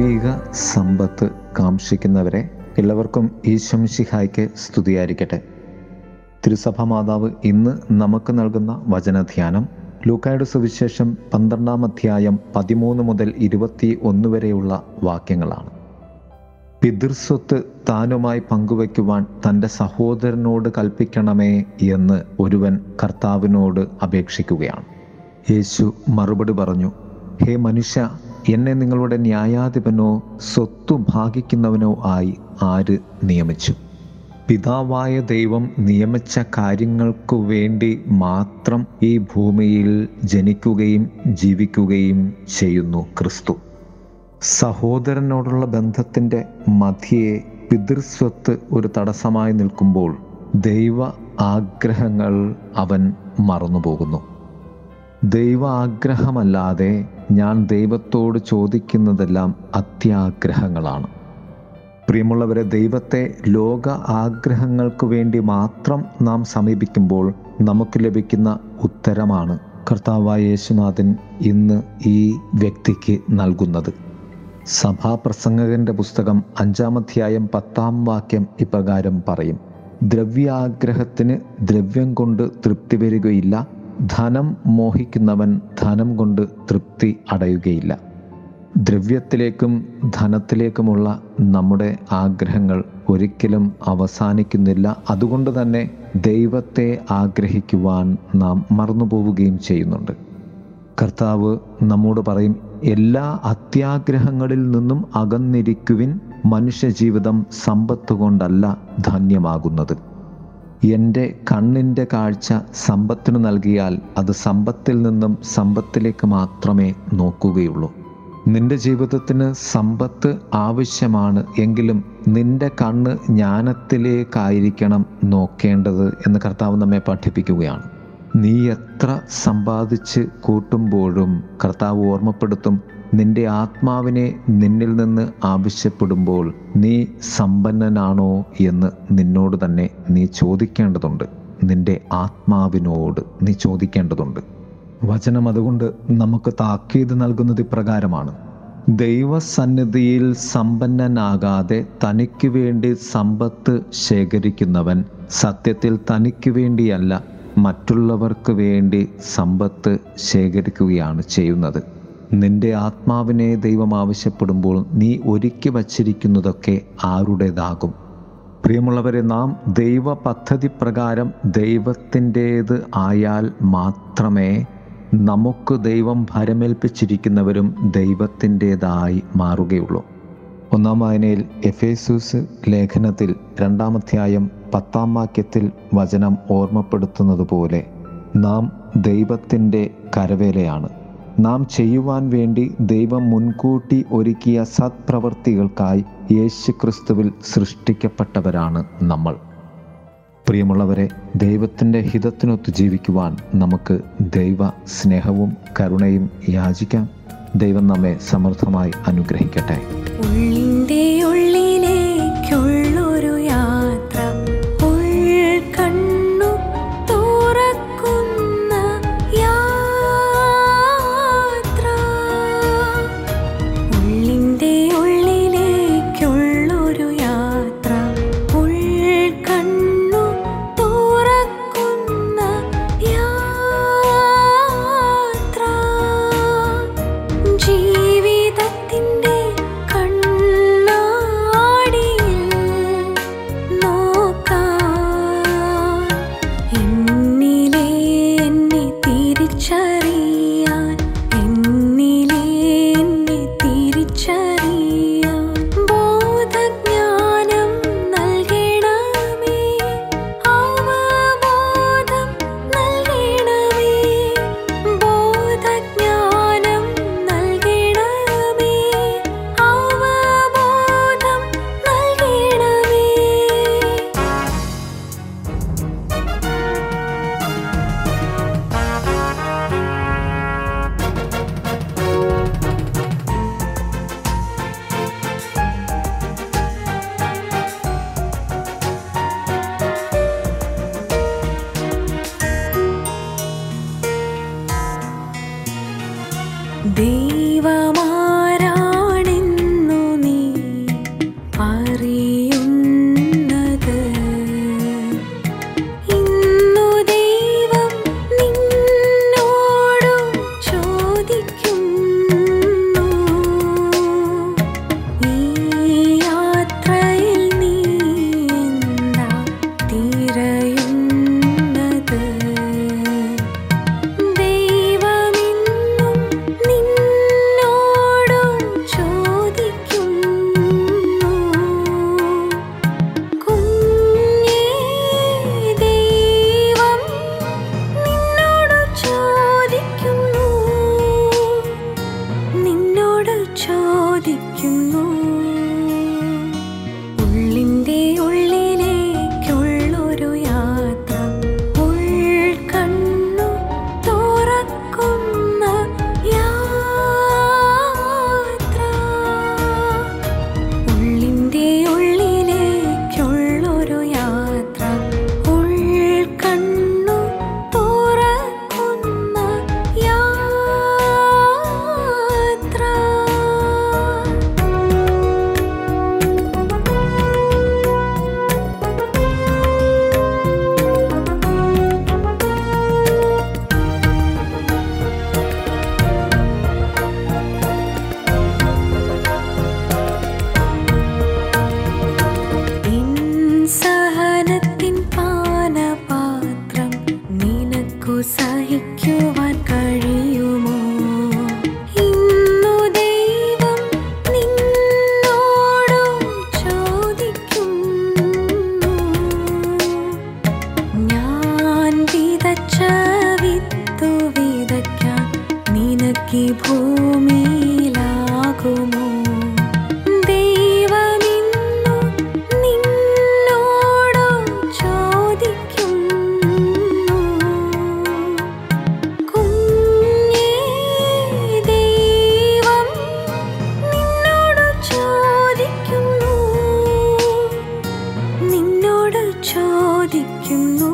ദൈവിക സമ്പത്ത് കാംക്ഷിക്കുന്നവരെ എല്ലാവർക്കും ഈശംഷിഹായ്ക്ക് സ്തുതിയായിരിക്കട്ടെ. തിരുസഭ മാതാവ് ഇന്ന് നമുക്ക് നൽകുന്ന വചനധ്യാനം ലൂക്കായുടെ സുവിശേഷം പന്ത്രണ്ടാം അധ്യായം പതിമൂന്ന് മുതൽ ഇരുപത്തി ഒന്ന് വരെയുള്ള വാക്യങ്ങളാണ്. പിതൃസ്വത്ത് താനുമായി പങ്കുവയ്ക്കുവാൻ തന്റെ സഹോദരനോട് കൽപ്പിക്കണമേ എന്ന് ഒരുവൻ കർത്താവിനോട് അപേക്ഷിക്കുകയാണ്. യേശു മറുപടി പറഞ്ഞു ഹേ മനുഷ്യ എന്നെ നിങ്ങളുടെ ന്യായാധിപനോ സ്വത്തു ഭാഗിക്കുന്നവനോ ആയി ആര് നിയമിച്ചു? പിതാവായ ദൈവം നിയമിച്ച കാര്യങ്ങൾക്കു വേണ്ടി മാത്രം ഈ ഭൂമിയിൽ ജനിക്കുകയും ജീവിക്കുകയും ചെയ്യുന്നു ക്രിസ്തു. സഹോദരനോടുള്ള ബന്ധത്തിന്റെ മധ്യയെ പിതൃസ്വത്ത് ഒരു തടസ്സമായി നിൽക്കുമ്പോൾ ദൈവ ആഗ്രഹങ്ങൾ അവൻ മറന്നുപോകുന്നു. ദൈവ ആഗ്രഹമല്ലാതെ ഞാൻ ദൈവത്തോട് ചോദിക്കുന്നതെല്ലാം അത്യാഗ്രഹങ്ങളാണ്. പ്രിയമുള്ളവരെ ദൈവത്തെ ലോക ആഗ്രഹങ്ങൾക്ക് വേണ്ടി മാത്രം നാം സമീപിക്കുമ്പോൾ നമുക്ക് ലഭിക്കുന്ന ഉത്തരമാണ് കർത്താവായ യേശുനാഥൻ ഇന്ന് ഈ വ്യക്തിക്ക് നൽകുന്നത്. സഭാപ്രസംഗകന്റെ പുസ്തകം അഞ്ചാമധ്യായം പത്താം വാക്യം ഇപ്രകാരം പറയും. ദ്രവ്യാഗ്രഹത്തിന് ദ്രവ്യം കൊണ്ട് തൃപ്തി വരികയില്ല ധനം മോഹിക്കുന്നവൻ ധനം കൊണ്ട് തൃപ്തി അടയുകയില്ല. ദ്രവ്യത്തിലേക്കും ധനത്തിലേക്കുമുള്ള നമ്മുടെ ആഗ്രഹങ്ങൾ ഒരിക്കലും അവസാനിക്കുന്നില്ല. അതുകൊണ്ട് തന്നെ ദൈവത്തെ ആഗ്രഹിക്കുവാൻ നാം മറന്നുപോവുകയും ചെയ്യുന്നുണ്ട്. കർത്താവ് നമ്മോട് പറയും എല്ലാ അത്യാഗ്രഹങ്ങളിൽ നിന്നും അകന്നിരിക്കുവിൻ. മനുഷ്യജീവിതം സമ്പത്ത് കൊണ്ടല്ല ധന്യമാകുന്നത്. എന്റെ കണ്ണിന്റെ കാഴ്ച സമ്പത്തിന് നൽകിയാൽ അത് സമ്പത്തിൽ നിന്നും സമ്പത്തിലേക്ക് മാത്രമേ നോക്കുകയുള്ളൂ. നിന്റെ ജീവിതത്തിന് സമ്പത്ത് ആവശ്യമാണ് എങ്കിലും നിന്റെ കണ്ണ് ജ്ഞാനത്തിലേക്കായിരിക്കണം നോക്കേണ്ടത് എന്ന് കർത്താവ് നമ്മെ പഠിപ്പിക്കുകയാണ്. നീ എത്ര സമ്പാദിച്ച് കൂട്ടുമ്പോഴും കർത്താവ് ഓർമ്മപ്പെടുത്തും നിന്റെ ആത്മാവിനെ നിന്നിൽ നിന്ന് ആവശ്യപ്പെടുമ്പോൾ നീ സമ്പന്നനാണോ എന്ന് നിന്നോട് തന്നെ നീ ചോദിക്കേണ്ടതുണ്ട്. നിന്റെ ആത്മാവിനോട് നീ ചോദിക്കേണ്ടതുണ്ട്. വചനം അതുകൊണ്ട് നമുക്ക് താക്കീത് നൽകുന്നത് ഇപ്രകാരമാണ്. ദൈവസന്നിധിയിൽ സമ്പന്നനാകാതെ തനിക്ക് വേണ്ടി സമ്പത്ത് ശേഖരിക്കുന്നവൻ സത്യത്തിൽ തനിക്ക് വേണ്ടിയല്ല മറ്റുള്ളവർക്ക് വേണ്ടി സമ്പത്ത് ശേഖരിക്കുകയാണ് ചെയ്യുന്നത്. നിന്റെ ആത്മാവിനെ ദൈവം ആവശ്യപ്പെടുമ്പോൾ നീ ഒരുക്കി വച്ചിരിക്കുന്നതൊക്കെ ആരുടേതാകും. പ്രിയമുള്ളവരെ നാം ദൈവ പദ്ധതി പ്രകാരം ദൈവത്തിന്റേത് ആയാൽ മാത്രമേ നമുക്ക് ദൈവം ഭരമേൽപ്പിച്ചിരിക്കുന്നവരും ദൈവത്തിന്റേതായി മാറുകയുള്ളൂ. ഒന്നാം വായനയിൽ എഫേസൂസ് ലേഖനത്തിൽ രണ്ടാമധ്യായം പത്താം വാക്യത്തിൽ വചനം ഓർമ്മപ്പെടുത്തുന്നത് പോലെ നാം ദൈവത്തിന്റെ കരവേലയാണ്. നാം ചെയ്യുവാൻ വേണ്ടി ദൈവം മുൻകൂട്ടി ഒരുക്കിയ സത്പ്രവൃത്തികൾക്കായി യേശു ക്രിസ്തുവിൽ സൃഷ്ടിക്കപ്പെട്ടവരാണ് നമ്മൾ. പ്രിയമുള്ളവരെ ദൈവത്തിന്റെ ഹിതത്തിനൊത്ത് ജീവിക്കുവാൻ നമുക്ക് ദൈവ സ്നേഹവും കരുണയും യാചിക്കാം. ദൈവം നമ്മെ സമൃദ്ധമായി അനുഗ്രഹിക്കട്ടെ. you know